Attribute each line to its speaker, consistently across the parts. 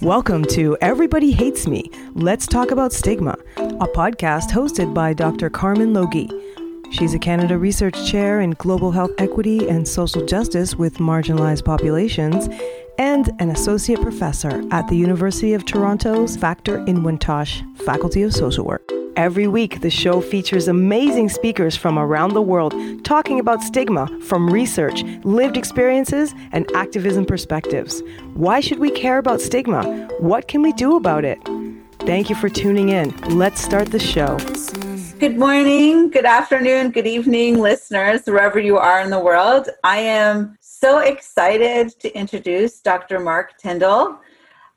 Speaker 1: Welcome to Everybody Hates Me. Let's talk about stigma, a podcast hosted by Dr. Carmen Logie. She's a Canada Research Chair in Global Health Equity and Social Justice with Marginalized Populations and an Associate Professor at the University of Toronto's Factor-Inwentash Faculty of Social Work. Every week, the show features amazing speakers from around the world talking about stigma from research, lived experiences, and activism perspectives. Why should we care about stigma? What can we do about it? Thank you for tuning in. Let's start the show.
Speaker 2: Good morning, good afternoon, good evening, listeners, wherever you are in the world. I am so excited to introduce Dr. Mark Tyndall.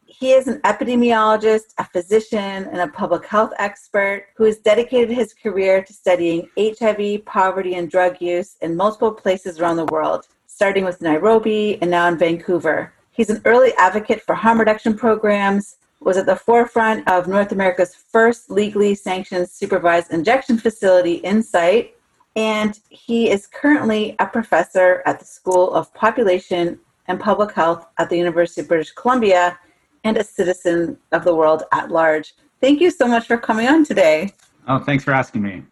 Speaker 2: He is an epidemiologist, a physician, and a public health expert who has dedicated his career to studying HIV, poverty, and drug use in multiple places around the world, starting with Nairobi and now in Vancouver. He's an early advocate for harm reduction programs, was at the forefront of North America's first legally sanctioned supervised injection facility, Insite, and he is currently a professor at the School of Population and Public Health at the University of British Columbia and a citizen of the world at large. Thank you so much for coming on today.
Speaker 3: Oh, thanks for asking me.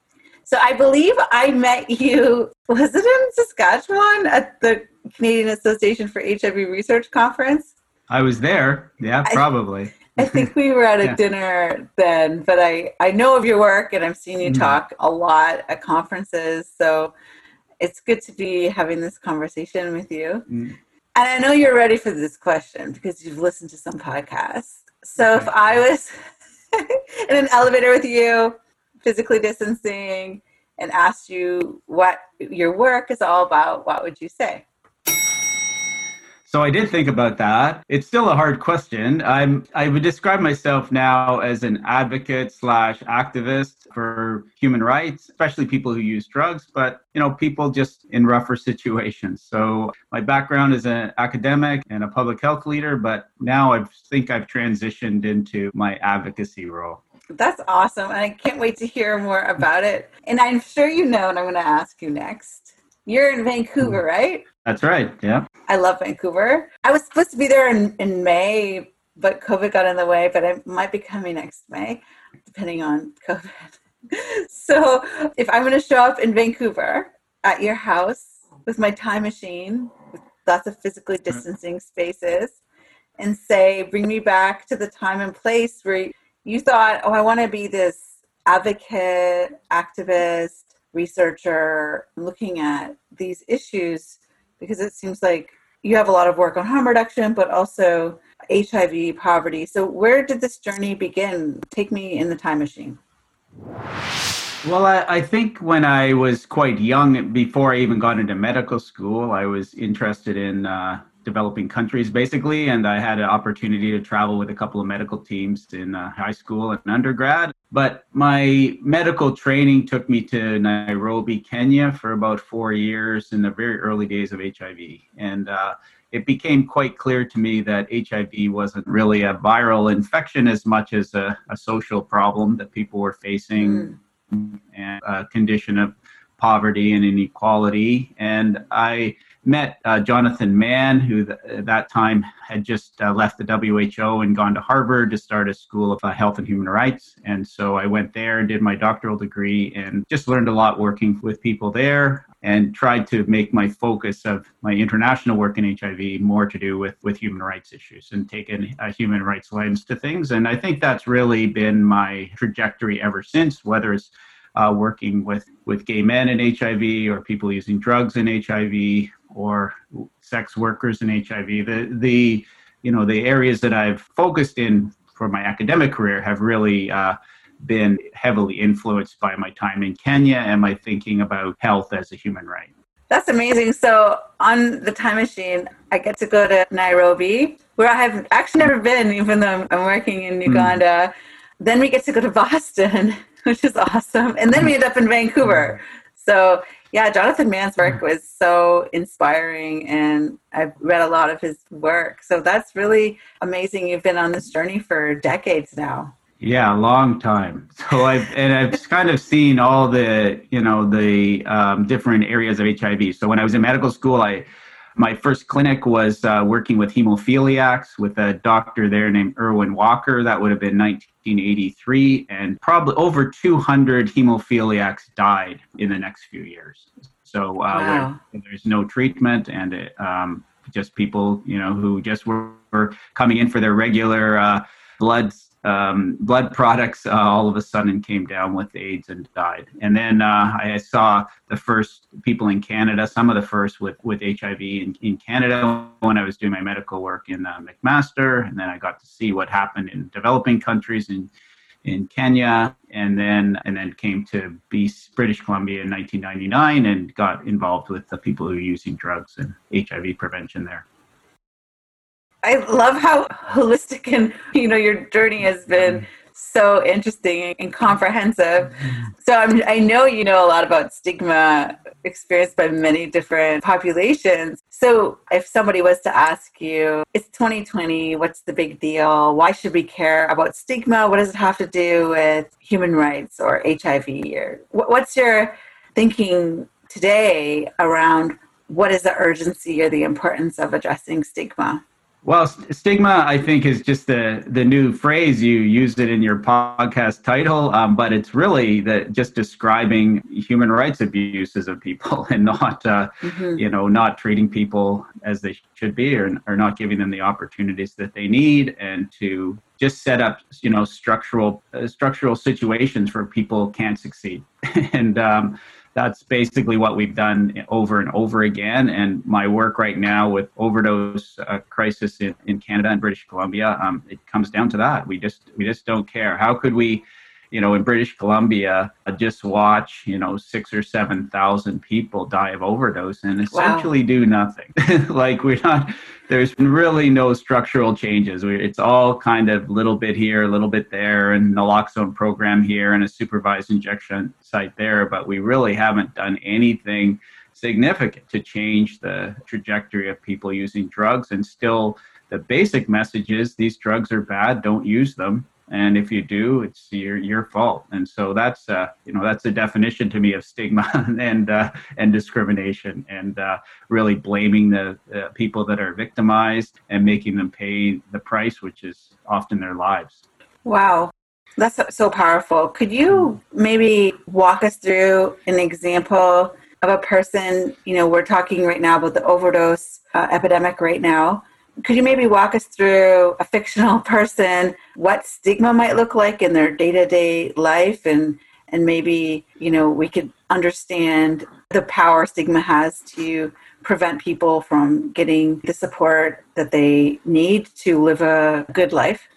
Speaker 2: So I believe I met you, was it in Saskatchewan at the Canadian Association for HIV Research Conference?
Speaker 3: I was there. Yeah, probably.
Speaker 2: I think we were at a
Speaker 3: Yeah.
Speaker 2: dinner then, but I, I know of your work and I've seen you
Speaker 3: Mhm.
Speaker 2: talk a lot at conferences. So it's good to be having this conversation with you.
Speaker 3: Mm.
Speaker 2: And I know you're ready for this question because you've listened to some podcasts. So if I was in an elevator with you, physically distancing, and asked you what your work is all about, what would you say?
Speaker 3: So I did think about that. It's still a hard question. I'm I would describe myself now as an advocate slash activist for human rights, especially people who use drugs, but you know, people just in rougher situations. So my background is an academic and a public health leader, but now I think I've transitioned into my advocacy role.
Speaker 2: That's awesome. And I can't wait to hear more about it. And I'm sure you know, what I'm going to ask you next. You're in Vancouver, mm-hmm. right?
Speaker 3: That's right. Yeah.
Speaker 2: I love Vancouver. I was supposed to be there in, in May, but COVID got in the way, but I might be coming next May, depending on COVID. so if I'm going to show up in Vancouver at your house with my time machine, with lots of physically mm-hmm. distancing spaces, and say, bring me back to the time and place where you thought, oh, I want to be this advocate, activist, researcher looking at these issues because it seems like you have a lot of work on harm reduction, but also HIV, poverty. So, where did this journey begin? Take me in the time machine.
Speaker 3: Well, I, I think when I was quite young, before I even got into medical school, I was interested in uh, developing countries basically, and I had an opportunity to travel with a couple of medical teams in uh, high school and undergrad. But my medical training took me to Nairobi, Kenya for about four years in the very early days of HIV. And uh, it became quite clear to me that HIV wasn't really a viral infection as much as a, a social problem that people were facing and a condition of poverty and inequality. And I met uh, Jonathan Mann, who th- at that time had just uh, left the WHO and gone to Harvard to start a school of uh, health and human rights. And so I went there and did my doctoral degree and just learned a lot working with people there and tried to make my focus of my international work in HIV more to do with, with human rights issues and taking a human rights lens to things. And I think that's really been my trajectory ever since, whether it's uh, working with, with gay men in HIV or people using drugs in HIV or sex workers in HIV. The, the, you know, the areas that I've focused in for my academic career have really uh, been heavily influenced by my time in Kenya and my thinking about health as a human right.
Speaker 2: That's amazing. So, on the time machine, I get to go to Nairobi, where I have actually never been, even though I'm, I'm working in Uganda. Then we get to go to Boston, which is awesome. And then we end up in Vancouver. So, Yeah, Jonathan Mann's work was so inspiring, and I've read a lot of his work. So that's really amazing. You've been on this journey for decades now.
Speaker 3: Yeah, a long time. So I've and I've kind of seen all the you know the um, different areas of HIV. So when I was in medical school, I my first clinic was uh, working with hemophiliacs with a doctor there named Irwin Walker. That would have been 1983, and probably over 200 hemophiliacs died in the next few years. So uh,
Speaker 2: Wow.
Speaker 3: where there's no treatment, and it, um, just people, you know, who just were, were coming in for their regular uh, blood um, blood products, uh, all of a sudden came down with AIDS and died. And then uh, I saw the first people in Canada, some of the first with, with HIV in, in Canada when I was doing my medical work in uh, McMaster. And then I got to see what happened in developing countries in, in Kenya. And then, and then came to BC, British Columbia in 1999 and got involved with the people who are using drugs and HIV prevention there.
Speaker 2: I love how holistic and you know your journey has been so interesting and comprehensive. So I'm, I know you know a lot about stigma experienced by many different populations. So if somebody was to ask you, it's 2020, what's the big deal? Why should we care about stigma? What does it have to do with human rights or HIV? Or what's your thinking today around what is the urgency or the importance of addressing stigma?
Speaker 3: Well, st- stigma, I think, is just the the new phrase. You used it in your podcast title, um, but it's really the just describing human rights abuses of people, and not, uh,
Speaker 2: Mhm.
Speaker 3: you know, not treating people as they should be, or, or not giving them the opportunities that they need, and to just set up, you know, structural uh, structural situations where people can't succeed, and um, that's basically what we've done over and over again. And my work right now with overdose uh, crisis in, in Canada and British Columbia, um, it comes down to that. We just we just don't care. How could we, you know, in British Columbia, just watch you know six or seven thousand people die of overdose and essentially do nothing? like we're not. There's really no structural changes. We, it's all kind of little bit here, a little bit there, and naloxone program here, and a supervised injection site there. But we really haven't done anything significant to change the trajectory of people using drugs. And still, the basic message is these drugs are bad. Don't use them. And if you do, it's your your fault. And so that's uh, you know that's the definition to me of stigma and uh, and discrimination, and uh, really blaming the people that are victimized and making them pay the price, which is often their lives.
Speaker 2: Wow, that's so- so powerful. Could you maybe walk us through an example of a person? You know, we're talking right now about the overdose uh, epidemic right now. Could you maybe walk us through a fictional person, what stigma might look like in their day to day life, and and maybe you know we could understand the power stigma has to prevent people from getting the support that they need to live a good life.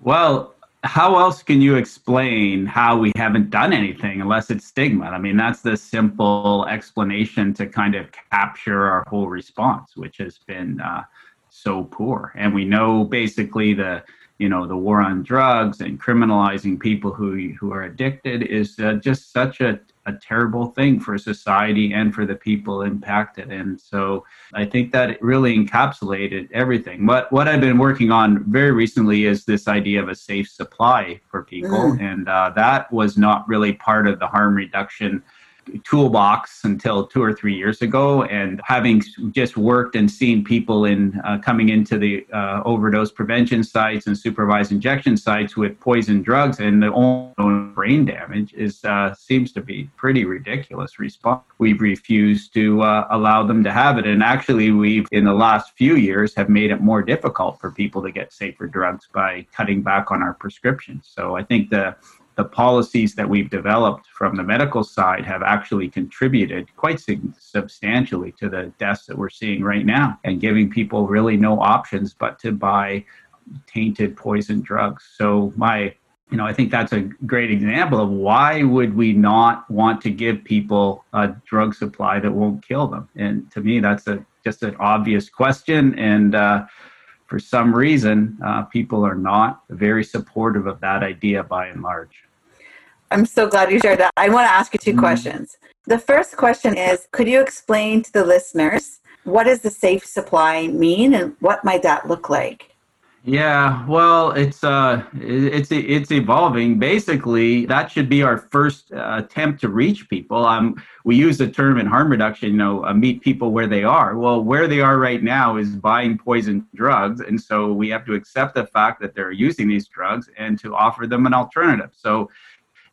Speaker 3: Well, how else can you explain how we haven't done anything unless it's stigma? I mean, that's the simple explanation to kind of capture our whole response, which has been uh, so poor. And we know basically the you know the war on drugs and criminalizing people who who are addicted is uh, just such a a terrible thing for society and for the people impacted. And so I think that it really encapsulated everything. What what I've been working on very recently is this idea of a safe supply for people, and uh, that was not really part of the harm reduction toolbox until two or three years ago and having just worked and seen people in uh, coming into the uh, overdose prevention sites and supervised injection sites with poison drugs and the only brain damage is uh, seems to be pretty ridiculous response. We've refused to uh, allow them to have it and actually we've in the last few years have made it more difficult for people to get safer drugs by cutting back on our prescriptions. So i think the the policies that we've developed from the medical side have actually contributed quite substantially to the deaths that we're seeing right now and giving people really no options but to buy tainted poison drugs. So my you know, I think that's a great example of why would we not want to give people a drug supply that won't kill them? And to me, that's a just an obvious question. And uh, for some reason, uh, people are not very supportive of that idea by and large.
Speaker 2: I'm so glad you shared that. I want to ask you 2
Speaker 3: Mhm.
Speaker 2: questions. The first question is Could you explain to the listeners what does the safe supply mean and what might that look like?
Speaker 3: Yeah, well, it's uh, it's it's evolving. Basically, that should be our first uh, attempt to reach people. Um, we use the term in harm reduction, you know, uh, meet people where they are. Well, where they are right now is buying poison drugs, and so we have to accept the fact that they're using these drugs and to offer them an alternative. So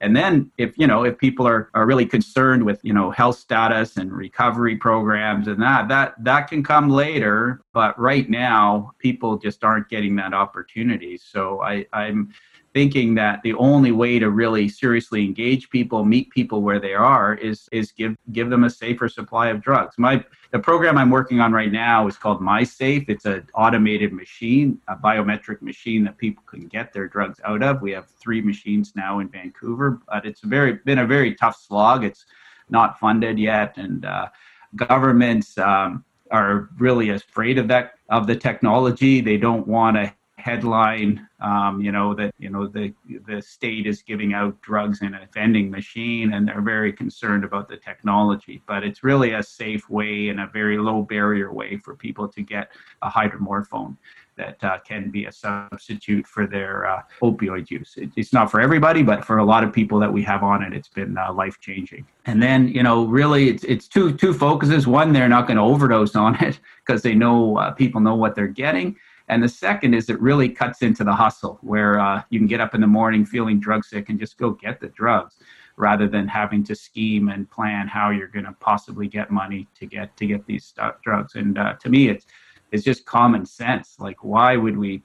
Speaker 3: and then if you know if people are, are really concerned with you know health status and recovery programs and that that that can come later. But right now people just aren't getting that opportunity. So i i'm thinking that the only way to really seriously engage people meet people where they are is is give give them a safer supply of drugs. My the program i'm working on right now is called mysafe. It's an automated machine a biometric machine that people can get their drugs out of. We have three machines now in vancouver but it's very been a very tough slog. It's not funded yet and uh, governments um, are really afraid of that of the technology. They don't want to headline um, you know that you know the the state is giving out drugs in a vending machine and they're very concerned about the technology but it's really a safe way and a very low barrier way for people to get a hydromorphone that uh, can be a substitute for their uh, opioid use. It, it's not for everybody, but for a lot of people that we have on it, it's been uh, life changing. And then, you know, really, it's it's two two focuses. One, they're not going to overdose on it because they know uh, people know what they're getting. And the second is it really cuts into the hustle where uh, you can get up in the morning feeling drug sick and just go get the drugs rather than having to scheme and plan how you're going to possibly get money to get to get these drugs. And uh, to me, it's it's just common sense. Like, why would we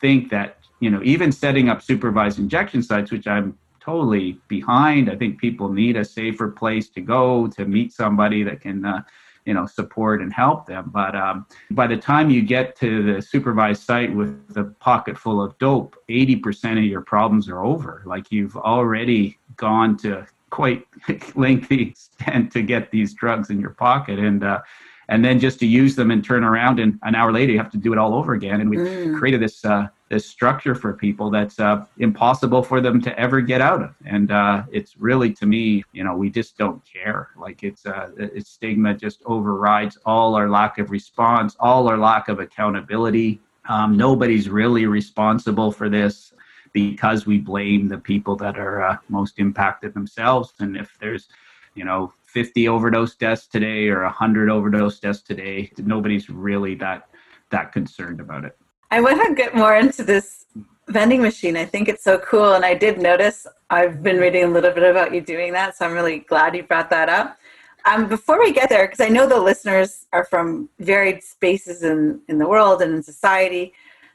Speaker 3: think that, you know, even setting up supervised injection sites, which I'm totally behind, I think people need a safer place to go to meet somebody that can, uh, you know, support and help them. But um, by the time you get to the supervised site with a pocket full of dope, 80% of your problems are over. Like, you've already gone to quite lengthy extent to get these drugs in your pocket. And, uh, and then just to use them and turn around and an hour later you have to do it all over again and we've
Speaker 2: Mm.
Speaker 3: created this uh, this structure for people that's uh, impossible for them to ever get out of. And uh, it's really to me you know we just don't care. Like it's uh, it's stigma just overrides all our lack of response all our lack of accountability. Um, nobody's really responsible for this because we blame the people that are uh, most impacted themselves. And if there's you know 50 overdose deaths today or 100 overdose deaths today nobody's really that that concerned about it
Speaker 2: I want to get more into this vending machine. I think it's so cool. And I did notice I've been reading a little bit about you doing that. So I'm really glad you brought that up. Um, before we get there, because I know the listeners are from varied spaces in, in the world and in society.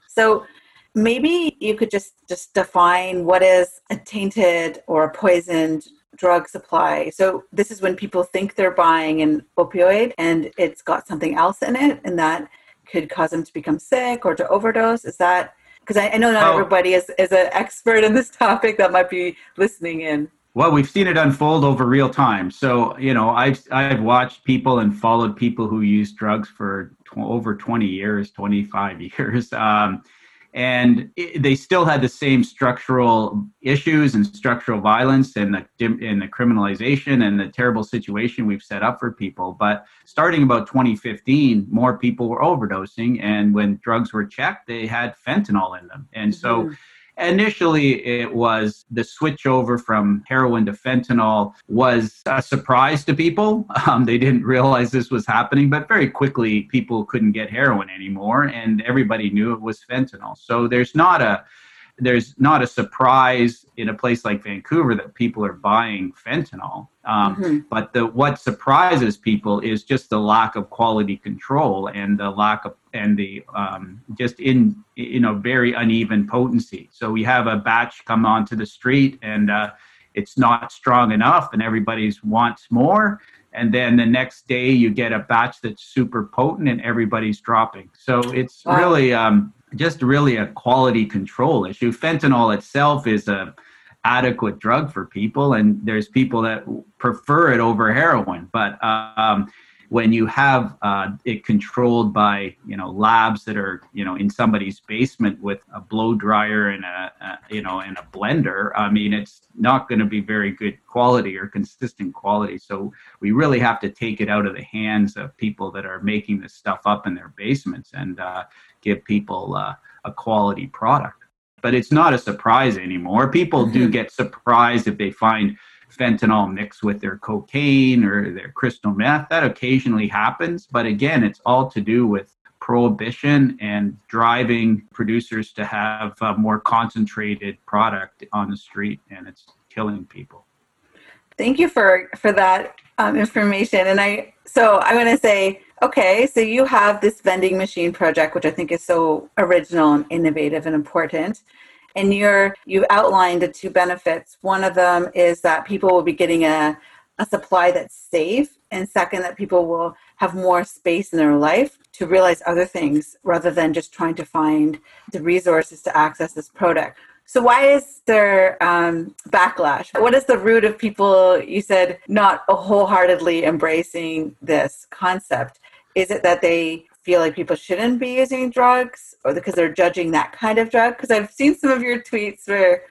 Speaker 2: So maybe you could just, just define what is a tainted or a poisoned drug supply. So this is when people think they're buying an opioid and it's got something else in it and that could cause them to become sick or to overdose. Is that because I, I know not
Speaker 3: Oh.
Speaker 2: everybody is, is an expert in this topic that might be listening in.
Speaker 3: well we've seen it unfold over real time so you know i've i've watched people and followed people who use drugs for tw- over 20 years 25 years um, and it, they still had the same structural issues and structural violence and the and the criminalization and the terrible situation we've set up for people but starting about 2015 more people were overdosing and when drugs were checked they had fentanyl in them and so
Speaker 2: Mhm.
Speaker 3: Initially it was the switch over from heroin to fentanyl was a surprise to people. Um, they didn't realize this was happening but very quickly people couldn't get heroin anymore and everybody knew it was fentanyl. So there's not a there's not a surprise in a place like Vancouver that people are buying fentanyl. Um,
Speaker 2: Mhm.
Speaker 3: but the what surprises people is just the lack of quality control and the lack of and the um, just in you know very uneven potency. So we have a batch come onto the street and uh, it's not strong enough, and everybody's wants more. And then the next day you get a batch that's super potent, and everybody's dropping. So it's
Speaker 2: Wow.
Speaker 3: really um, just really a quality control issue. Fentanyl itself is a adequate drug for people, and there's people that prefer it over heroin. But um, when you have uh, it controlled by you know labs that are you know in somebody's basement with a blow dryer and a, a you know and a blender i mean it's not going to be very good quality or consistent quality so we really have to take it out of the hands of people that are making this stuff up in their basements and uh, give people uh, a quality product but it's not a surprise anymore people mm-hmm. do get surprised if they find fentanyl mixed with their cocaine or their crystal meth. That occasionally happens, but again, it's all to do with prohibition and driving producers to have a more concentrated product on the street, and it's killing people.
Speaker 2: Thank you for for that um, information. And I so I want to say, okay, so you have this vending machine project, which I think is so original and innovative and important. And you're you've outlined the two benefits. One of them is that people will be getting a, a supply that's safe and second that people will have more space in their life to realize other things rather than just trying to find the resources to access this product. So why is there um, backlash? What is the root of people you said not wholeheartedly embracing this concept is it that they feel like people shouldn't be using drugs or because they're judging that kind of drug? Because i've seen some of your tweets where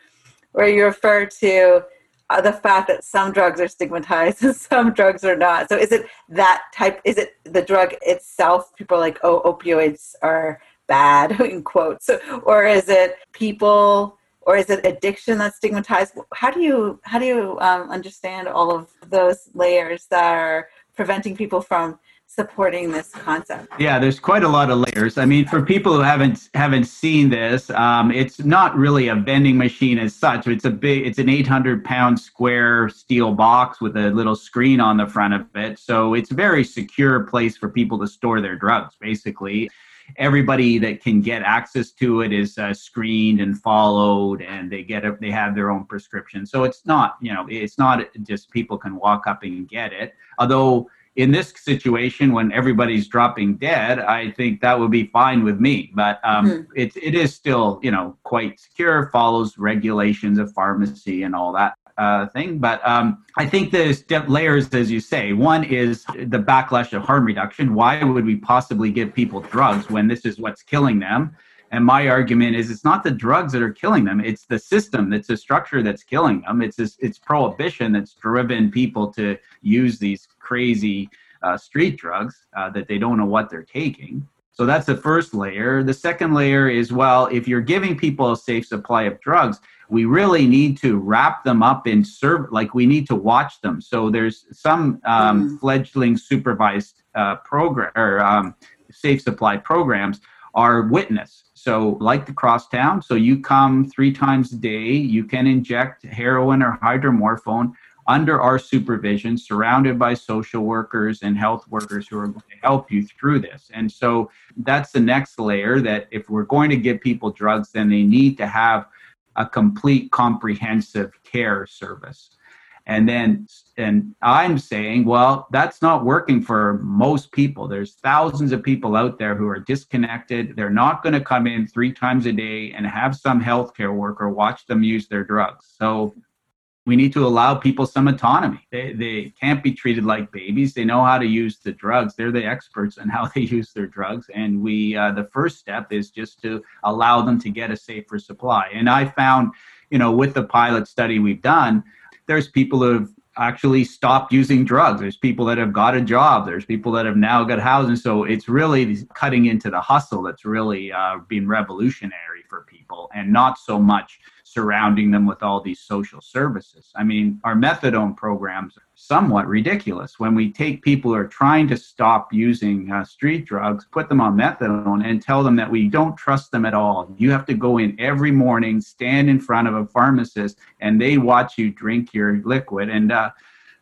Speaker 2: where you refer to uh, the fact that some drugs are stigmatized and some drugs are not. So is it that type is it the drug itself people are like oh opioids are bad in quotes. Or is it people or is it addiction that's stigmatized? How do you how do you um, understand all of those layers that are preventing people from supporting this concept.
Speaker 3: Yeah there's quite a lot of layers. I mean for people who haven't haven't seen this um, it's not really a vending machine as such. It's a big it's an 800 pound square steel box with a little screen on the front of it. So it's a very secure place for people to store their drugs basically. Everybody that can get access to it is uh, screened and followed and they get it they have their own prescription. So it's not you know it's not just people can walk up and get it. Although in this situation when everybody's dropping dead i think that would be fine with me. But um, mm-hmm. it, it is still you know quite secure follows regulations of pharmacy and all that uh, thing. But um, i think there's layers as you say. One is the backlash of harm reduction. Why would we possibly give people drugs when this is what's killing them? And my argument is it's not the drugs that are killing them, it's the system, it's the structure that's killing them. It's this, it's prohibition that's driven people to use these crazy uh, street drugs uh, that they don't know what they're taking. So that's the first layer. The second layer is well, if you're giving people a safe supply of drugs, we really need to wrap them up in serve, like we need to watch them. So there's some um, mm. fledgling supervised uh, program or um, safe supply programs are witness so, like the crosstown, so you come three times a day, you can inject heroin or hydromorphone under our supervision, surrounded by social workers and health workers who are going to help you through this. And so that's the next layer that if we're going to give people drugs, then they need to have a complete comprehensive care service. And then and i'm saying well that's not working for most people. There's thousands of people out there who are disconnected. They're not going to come in three times a day and have some healthcare worker watch them use their drugs. So we need to allow people some autonomy they, they can't be treated like babies they know how to use the drugs they're the experts on how they use their drugs and we uh, the first step is just to allow them to get a safer supply and i found you know with the pilot study we've done there's people who have actually stopped using drugs. There's people that have got a job. There's people that have now got housing. So it's really cutting into the hustle that's really uh, been revolutionary for people and not so much surrounding them with all these social services. I mean, our methadone programs are somewhat ridiculous when we take people who are trying to stop using uh, street drugs, put them on methadone, and tell them that we don't trust them at all. You have to go in every morning, stand in front of a pharmacist, and they watch you drink your liquid. And uh,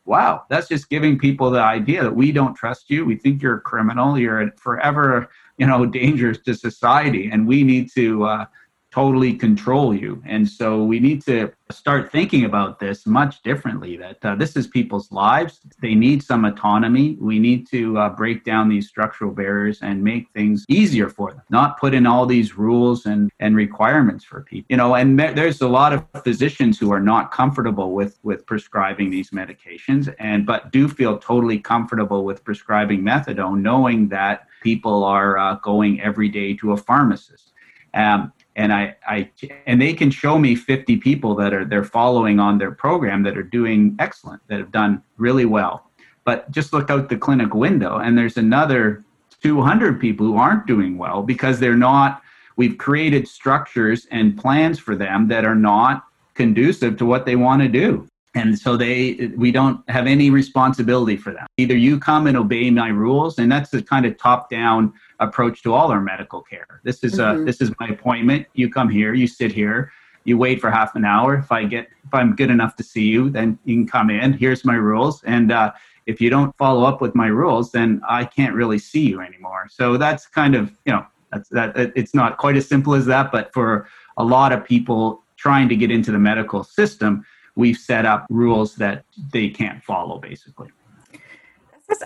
Speaker 3: wow, that's just giving people the idea that we don't trust you. We think you're a criminal. You're forever, you know, dangerous to society, and we need to. Uh, totally control you. And so we need to start thinking about this much differently that uh, this is people's lives. They need some autonomy. We need to uh, break down these structural barriers and make things easier for them, not put in all these rules and, and requirements for people. You know, and there's a lot of physicians who are not comfortable with, with prescribing these medications and but do feel totally comfortable with prescribing methadone, knowing that people are uh, going every day to a pharmacist. Um, and I, I and they can show me 50 people that are they're following on their program that are doing excellent that have done really well. But just look out the clinic window and there's another 200 people who aren't doing well because they're not we've created structures and plans for them that are not conducive to what they want to do and so they we don't have any responsibility for them either you come and obey my rules and that's the kind of top down approach to all our medical care. This is mm-hmm. this is my appointment. You come here, you sit here, you wait for half an hour. If I get if I'm good enough to see you, then you can come in. Here's my rules, and uh, if you don't follow up with my rules, then I can't really see you anymore. So that's kind of you know that's that. It's not quite as simple as that, but for a lot of people trying to get into the medical system, we've set up rules that they can't follow, basically.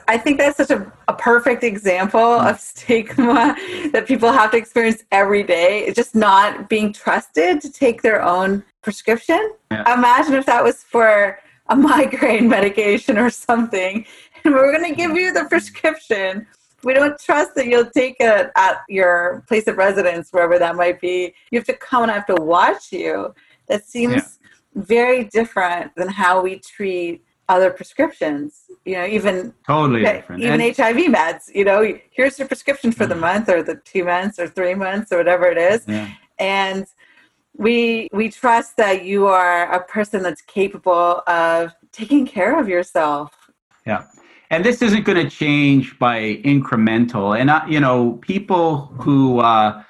Speaker 2: I think that's such a, a perfect example hmm. of stigma that people have to experience every day. It's just not being trusted to take their own prescription. Yeah. Imagine if that was for a migraine medication or something, and we're going to give you the prescription. We don't trust that you'll take it at your place of residence, wherever that might be. You have to come and I have to watch you. That seems yeah. Very different than how we treat other prescriptions you know even
Speaker 3: totally different.
Speaker 2: Even and, hiv meds you know here's your prescription for the mm. month or the two months or three months or whatever it is. Yeah. and we we trust that you are a person that's capable of taking care of yourself.
Speaker 3: Yeah. And this isn't going to change by incremental. And uh, you know people who uh,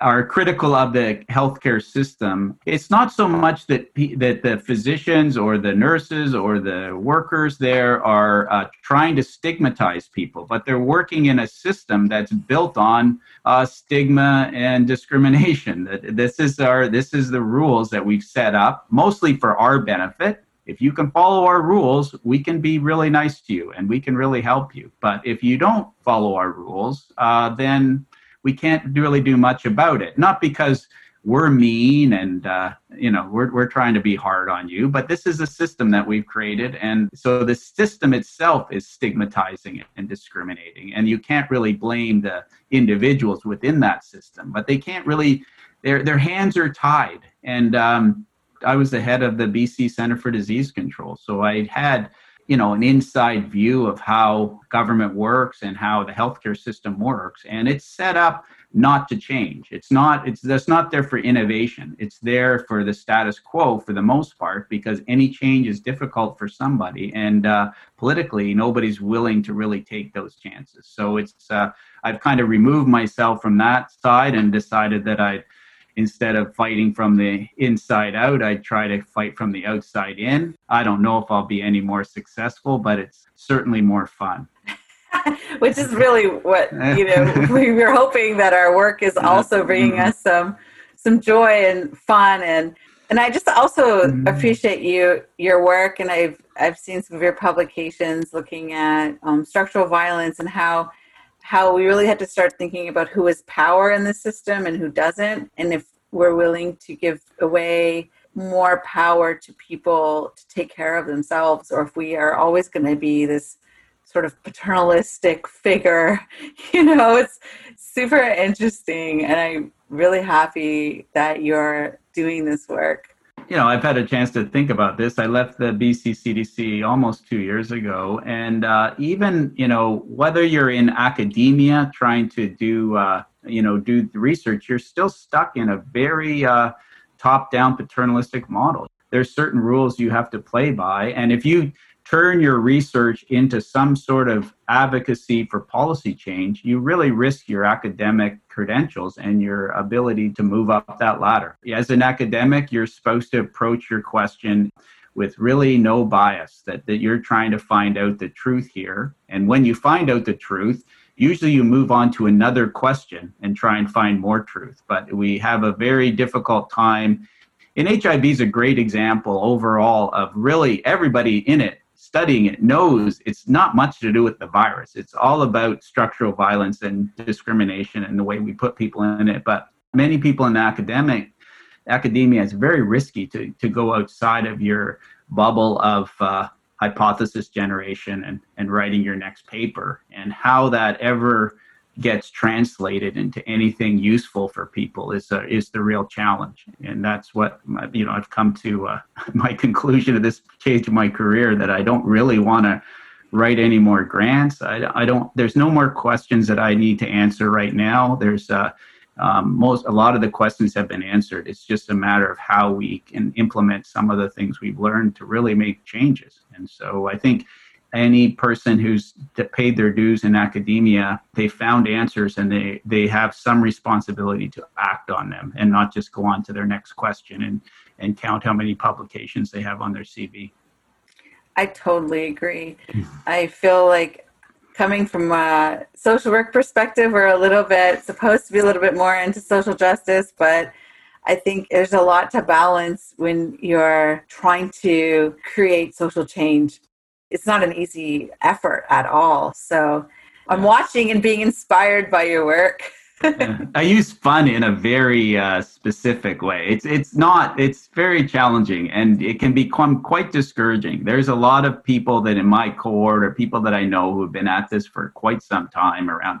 Speaker 3: are critical of the healthcare system, it's not so much that that the physicians or the nurses or the workers there are uh, trying to stigmatize people, but they're working in a system that's built on uh, stigma and discrimination. That this is our this is the rules that we've set up, mostly for our benefit. If you can follow our rules, we can be really nice to you and we can really help you. But if you don't follow our rules, uh, then we can't really do much about it. Not because we're mean and uh, you know we're, we're trying to be hard on you but this is a system that we've created and so the system itself is stigmatizing and discriminating and you can't really blame the individuals within that system but they can't really their their hands are tied and um, i was the head of the bc center for disease control so i had you know an inside view of how government works and how the healthcare system works. And it's set up not to change. It's not it's that's not there for innovation. It's there for the status quo for the most part because any change is difficult for somebody. And uh, politically nobody's willing to really take those chances. So it's uh, i've kind of removed myself from that side and decided that i'd instead of fighting from the inside out, I try to fight from the outside in. I don't know if I'll be any more successful, but it's certainly more fun.
Speaker 2: Which is really what you know. we were hoping that our work is also bringing mm-hmm. us some some joy and fun and and I just also mm-hmm. appreciate you your work and I've I've seen some of your publications looking at um, structural violence and how how we really had to start thinking about who has power in the system and who doesn't, and if we're willing to give away more power to people to take care of themselves, or if we are always going to be this sort of paternalistic figure. You know, it's super interesting, and I'm really happy that you're doing this work
Speaker 3: you know, I've had a chance to think about this. I left the BC CDC almost two years ago, and uh, even you know, whether you're in academia trying to do uh, you know do the research, you're still stuck in a very uh, top-down paternalistic model. There's certain rules you have to play by, and if you turn your research into some sort of advocacy for policy change, you really risk your academic credentials and your ability to move up that ladder. As an academic, you're supposed to approach your question with really no bias, that, that you're trying to find out the truth here. And when you find out the truth, usually you move on to another question and try and find more truth. But we have a very difficult time. And HIV is a great example overall of really everybody in it studying it knows it's not much to do with the virus. It's all about structural violence and discrimination and the way we put people in it. But many people in academic academia it's very risky to, to go outside of your bubble of uh, hypothesis generation and, and writing your next paper and how that ever gets translated into anything useful for people is uh, is the real challenge. And that's what you know I've come to uh, my conclusion at this stage of my career that I don't really want to write any more grants. I, I don't there's no more questions that I need to answer right now. There's uh, um, most a lot of the questions have been answered. It's just a matter of how we can implement some of the things we've learned to really make changes. And so I think any person who's paid their dues in academia they found answers and they they have some responsibility to act on them and not just go on to their next question and and count how many publications they have on their cv
Speaker 2: i totally agree. Hmm. I feel like coming from a social work perspective we're a little bit supposed to be a little bit more into social justice but I think there's a lot to balance when you're trying to create social change it's not an easy effort at all. So I'm watching and being inspired by your work.
Speaker 3: I use fun in a very uh, specific way. It's it's not it's very challenging and it can become quite discouraging. There's a lot of people that in my cohort or people that I know who have been at this for quite some time around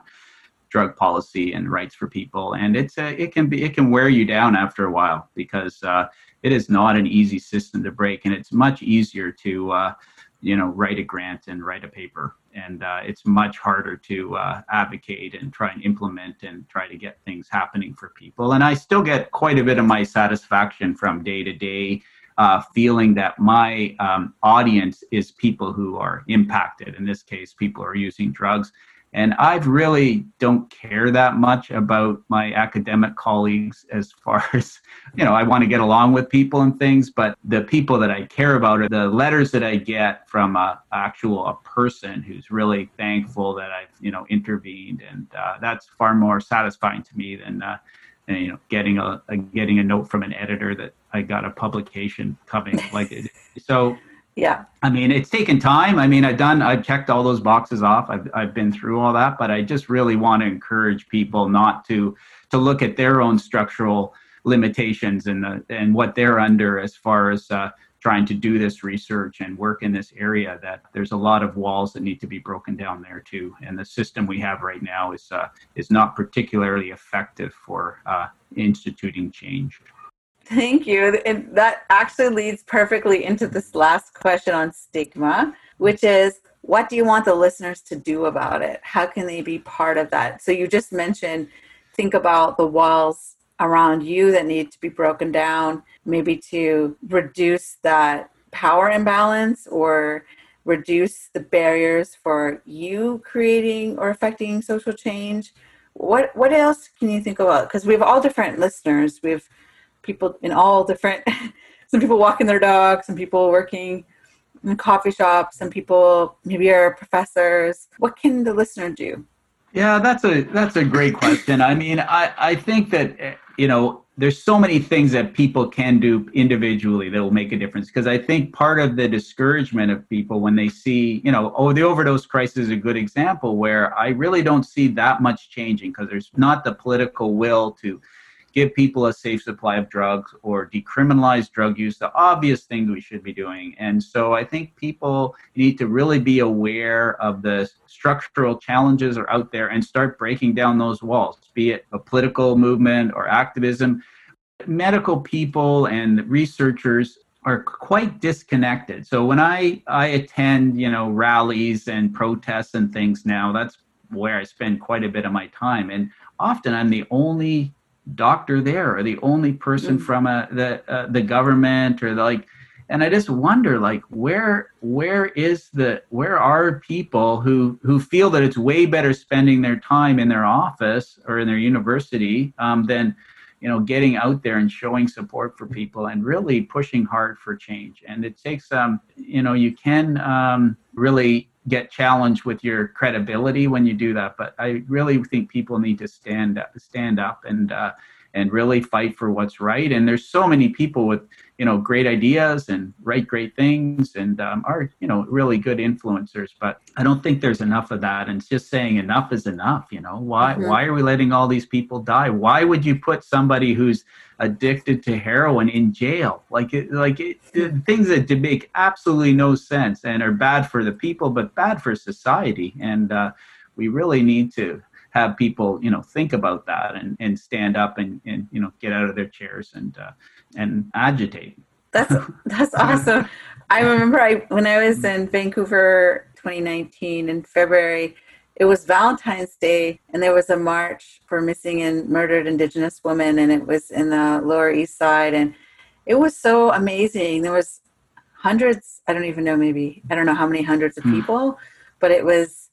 Speaker 3: drug policy and rights for people, and it's a, it can be it can wear you down after a while because uh, it is not an easy system to break, and it's much easier to uh, you know write a grant and write a paper. And uh, it's much harder to uh, advocate and try and implement and try to get things happening for people. And i still get quite a bit of my satisfaction from day to day uh, feeling that my um, audience is people who are impacted. In this case people are using drugs and I really don't care that much about my academic colleagues as far as, you know, I want to get along with people and things, but the people that I care about are the letters that I get from a actual a person who's really thankful that I've, you know, intervened. And uh, that's far more satisfying to me than, uh, you know, getting a, a, getting a note from an editor that I got a publication coming like it. So
Speaker 2: yeah.
Speaker 3: I mean it's taken time. I mean i've done i've checked all those boxes off. I've, I've been through all that but i just really want to encourage people not to to look at their own structural limitations and the and what they're under as far as uh, trying to do this research and work in this area that there's a lot of walls that need to be broken down there too. And the system we have right now is uh, is not particularly effective for uh, instituting change
Speaker 2: Thank you. And that actually leads perfectly into this last question on stigma, which is what do you want the listeners to do about it? How can they be part of that? So you just mentioned think about the walls around you that need to be broken down, maybe to reduce that power imbalance or reduce the barriers for you creating or affecting social change. What what else can you think about? Because we have all different listeners. We have people in all different some people walking their dogs some people working in coffee shops some people maybe are professors. What can the listener do?
Speaker 3: Yeah that's a that's a great question. I mean i i think that you know there's so many things that people can do individually that will make a difference. Because i think part of the discouragement of people when they see you know oh the overdose crisis is a good example where i really don't see that much changing because there's not the political will to give people a safe supply of drugs or decriminalize drug use, the obvious things we should be doing. And so I think people need to really be aware of the structural challenges are out there and start breaking down those walls, be it a political movement or activism. Medical people and researchers are quite disconnected. So when I, I attend, you know, rallies and protests and things now, that's where I spend quite a bit of my time. And often I'm the only doctor there or the only person mm-hmm. from a, the uh, the government or the, like and i just wonder like where where is the where are people who who feel that it's way better spending their time in their office or in their university um, than you know getting out there and showing support for people and really pushing hard for change and it takes um you know you can um, really get challenged with your credibility when you do that. But I really think people need to stand up, stand up and uh, and really fight for what's right. And there's so many people with you know great ideas and write great things and um, are you know really good influencers. But I don't think there's enough of that. And it's just saying enough is enough. You know why
Speaker 2: Mhm.
Speaker 3: why are we letting all these people die? Why would you put somebody who's addicted to heroin in jail like it like it, things that make absolutely no sense and are bad for the people but bad for society and uh, we really need to have people you know think about that and, and stand up and, and you know get out of their chairs and uh, and agitate
Speaker 2: That's that's awesome. I remember I when I was in Vancouver 2019 in February, it was Valentine's Day and there was a march for missing and murdered indigenous women and it was in the lower east side and it was so amazing. There was hundreds, I don't even know maybe I don't know how many hundreds of
Speaker 3: Hmm.
Speaker 2: people, but it was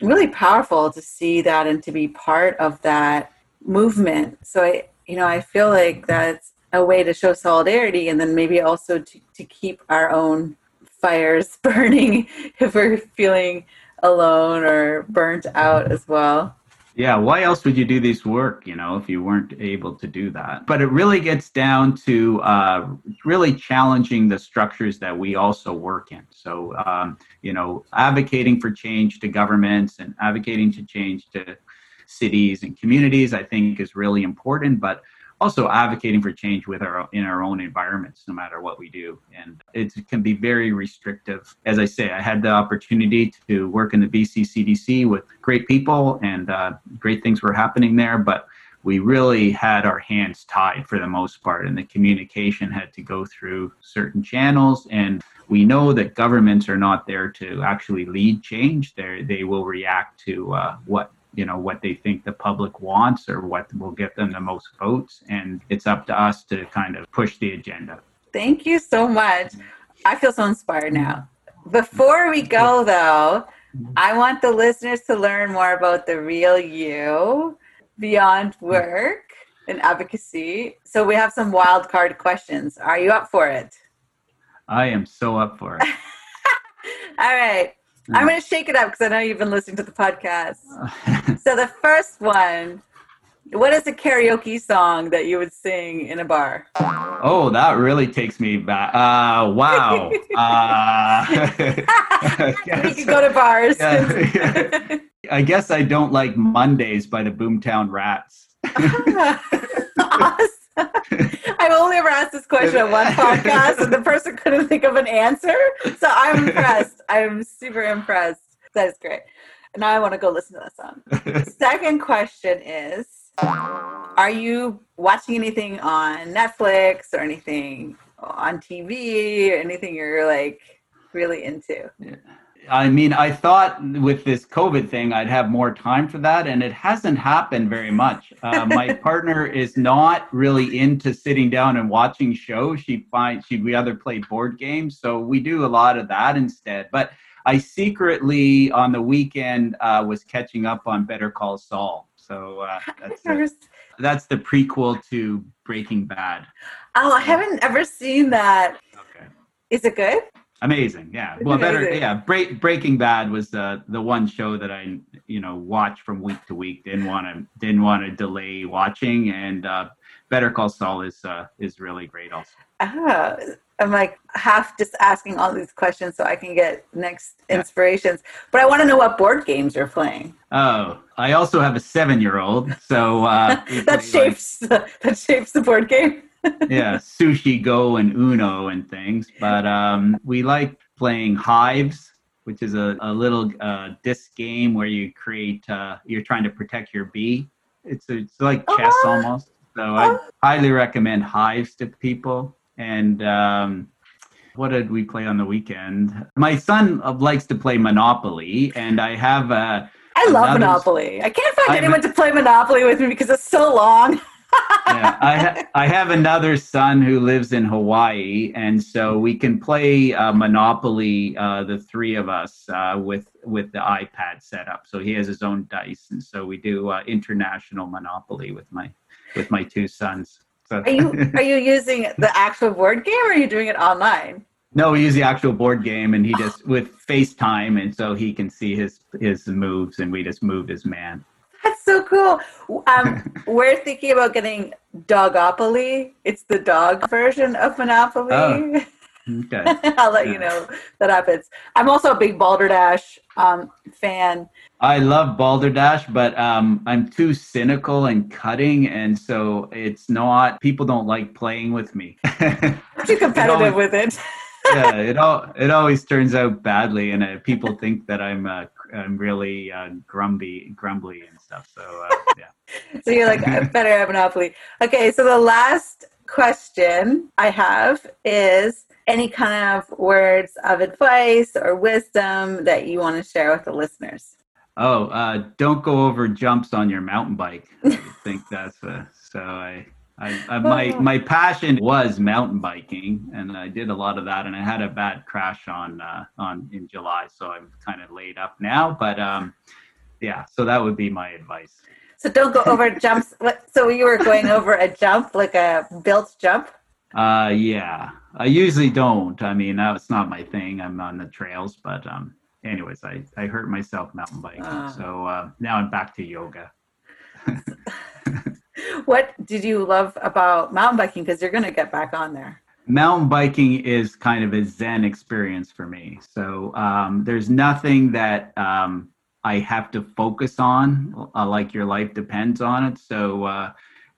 Speaker 2: really powerful to see that and to be part of that movement. So I you know, I feel like that's a way to show solidarity and then maybe also to, to keep our own fires burning if we're feeling alone or burnt out as well.
Speaker 3: Yeah why else would you do this work you know if you weren't able to do that? But it really gets down to uh, really challenging the structures that we also work in. So um, you know advocating for change to governments and advocating to change to cities and communities i think is really important but also advocating for change with our in our own environments no matter what we do. And it can be very restrictive. As i say i had the opportunity to work in the bc cdc with great people and uh, great things were happening there but we really had our hands tied for the most part and the communication had to go through certain channels. And we know that governments are not there to actually lead change. They they will react to uh, what you know what they think the public wants or what will get them the most votes and it's up to us to kind of push the agenda
Speaker 2: Thank you so much. I feel so inspired now. Before we go, though, I want the listeners to learn more about the real you beyond work and advocacy. So we have some wild card questions. Are you up for it?
Speaker 3: i am so up for it
Speaker 2: All right. I'm going to shake it up because I know you've been listening to the podcast. So the first one, what is a karaoke song that you would sing in a bar?
Speaker 3: oh that really takes me back uh wow uh
Speaker 2: we could go to bars.
Speaker 3: Yeah. I guess I don't like Mondays by the Boomtown Rats.
Speaker 2: awesome. I've only ever asked this question on one podcast, and the person couldn't think of an answer. So I'm impressed. I'm super impressed. That is great. And now I want to go listen to that song. Second question is Are you watching anything on Netflix or anything on TV or anything you're like really into?
Speaker 3: I mean, I thought with this COVID thing, I'd have more time for that, and it hasn't happened very much. Uh, my partner is not really into sitting down and watching shows. She finds she'd rather play board games, so we do a lot of that instead. But I secretly, on the weekend, uh, was catching up on Better Call Saul. So uh, that's the, that's the prequel to Breaking Bad.
Speaker 2: Oh, I haven't ever seen that.
Speaker 3: Okay.
Speaker 2: Is it good?
Speaker 3: Amazing, yeah. Well, better, yeah. Break, Breaking Bad was the the one show that I, you know, watched from week to week. Didn't want to didn't want to delay watching, and uh, Better Call Saul is uh, is really great also.
Speaker 2: Ah, I'm like half just asking all these questions so I can get next
Speaker 3: Yeah.
Speaker 2: inspirations. But I want to know what board games you're playing.
Speaker 3: Oh, I also have a seven year old, so uh,
Speaker 2: that
Speaker 3: play, like,
Speaker 2: shapes that shapes the board game.
Speaker 3: Yeah, sushi go and Uno and things. But um, we like playing Hives, which is a, a little uh, disc game where you create, uh, you're trying to protect your bee. It's, it's like chess
Speaker 2: Oh.
Speaker 3: almost. So I highly recommend Hives to people. And um, what did we play on the weekend? My son uh, likes to play Monopoly, and I have a.
Speaker 2: I love
Speaker 3: Another-
Speaker 2: Monopoly. I can't find
Speaker 3: I'm-
Speaker 2: anyone to play Monopoly with me because it's so long.
Speaker 3: yeah, I ha- I have another son who lives in Hawaii, and so we can play uh, Monopoly, uh, the three of us, uh, with with the iPad set up. So he has his own dice, and so we do uh, international Monopoly with my with my two sons. So
Speaker 2: Are you are you using the actual board game or are you doing it online?
Speaker 3: No, we use the actual board game, and he just with FaceTime, and so he can see his his moves, and we just move his man.
Speaker 2: That's so cool. Um, we're thinking about getting Dogopoly. It's the dog version of Monopoly.
Speaker 3: Oh. Okay.
Speaker 2: I'll let you know that happens. I'm also a big Balderdash um, fan.
Speaker 3: I love Balderdash, but um, I'm too cynical and cutting, and so it's not. People don't like playing with me.
Speaker 2: I'm too competitive
Speaker 3: always-
Speaker 2: with it.
Speaker 3: yeah, it all it always turns out badly, and uh, people think that I'm uh, I'm really uh, grumpy, grumbly and stuff. So uh, yeah.
Speaker 2: so you're like, I better have Monopoly. Okay, so the last question I have is any kind of words of advice or wisdom that you want to share with the listeners?
Speaker 3: Oh, uh, don't go over jumps on your mountain bike. I think that's uh, so. I, I, I my my passion was mountain biking, and I did a lot of that. And I had a bad crash on uh, on in July, so I'm kind of laid up now. But um, yeah, so that would be my advice.
Speaker 2: So don't go over jumps. So you were going over a jump, like a built jump?
Speaker 3: Uh, yeah, I usually don't. I mean, that's not my thing. I'm on the trails, but um, anyways, I I hurt myself mountain biking,
Speaker 2: Ah.
Speaker 3: so uh, now I'm back to yoga.
Speaker 2: What did you love about mountain biking? Because you're going to get back on there.
Speaker 3: mountain biking is kind of a zen experience for me so um, there's nothing that um, i have to focus on uh, like your life depends on it so uh,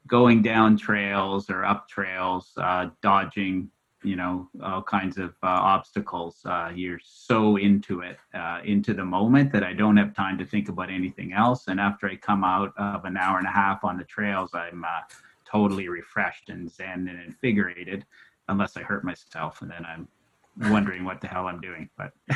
Speaker 3: going down trails or up trails uh, dodging you know all kinds of uh, obstacles uh, you're so into it uh, into the moment that i don't have time to think about anything else and after i come out of an hour and a half on the trails i'm uh, totally refreshed and zen and invigorated unless I hurt myself, and then I'm wondering what the hell I'm doing. But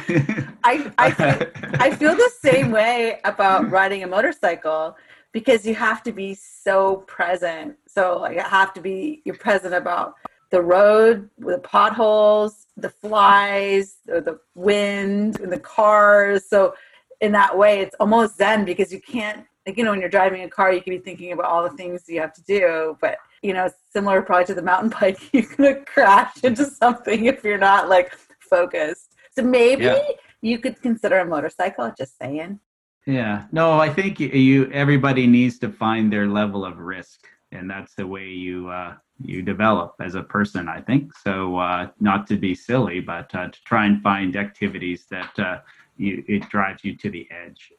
Speaker 2: I, I, feel, I feel the same way about riding a motorcycle because you have to be so present. So like, you have to be you're present about the road, the potholes, the flies, or the wind, and the cars. So in that way, it's almost zen because you can't like you know when you're driving a car, you can be thinking about all the things you have to do, but you know similar probably to the mountain bike, you're gonna crash into something if you're not like focused. So maybe
Speaker 3: Yeah.
Speaker 2: you could consider a motorcycle. Just saying.
Speaker 3: yeah, no, I think you, you everybody needs to find their level of risk, and that's the way you uh, you develop as a person. I think so. Uh, not to be silly, but uh, to try and find activities that uh, you it drives you to the edge,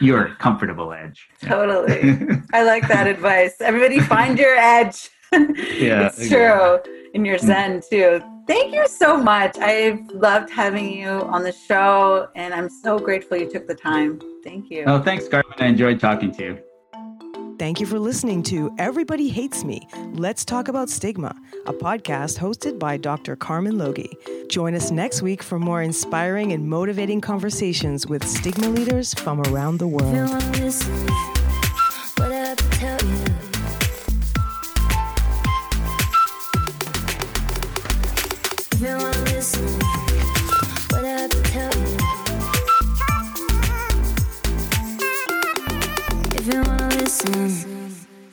Speaker 3: your comfortable edge. Yeah.
Speaker 2: Totally. I like that advice. Everybody find your edge.
Speaker 3: Yeah,
Speaker 2: it's true. And your Zen too. Thank you so much. I've loved having you on the show and I'm so grateful you took the time. Thank you.
Speaker 3: Oh, thanks, Carmen. I enjoyed talking to you.
Speaker 1: Thank you for listening to Everybody Hates Me. Let's talk about stigma, a podcast hosted by Dr. Carmen Logie. Join us next week for more inspiring and motivating conversations with stigma leaders from around the world.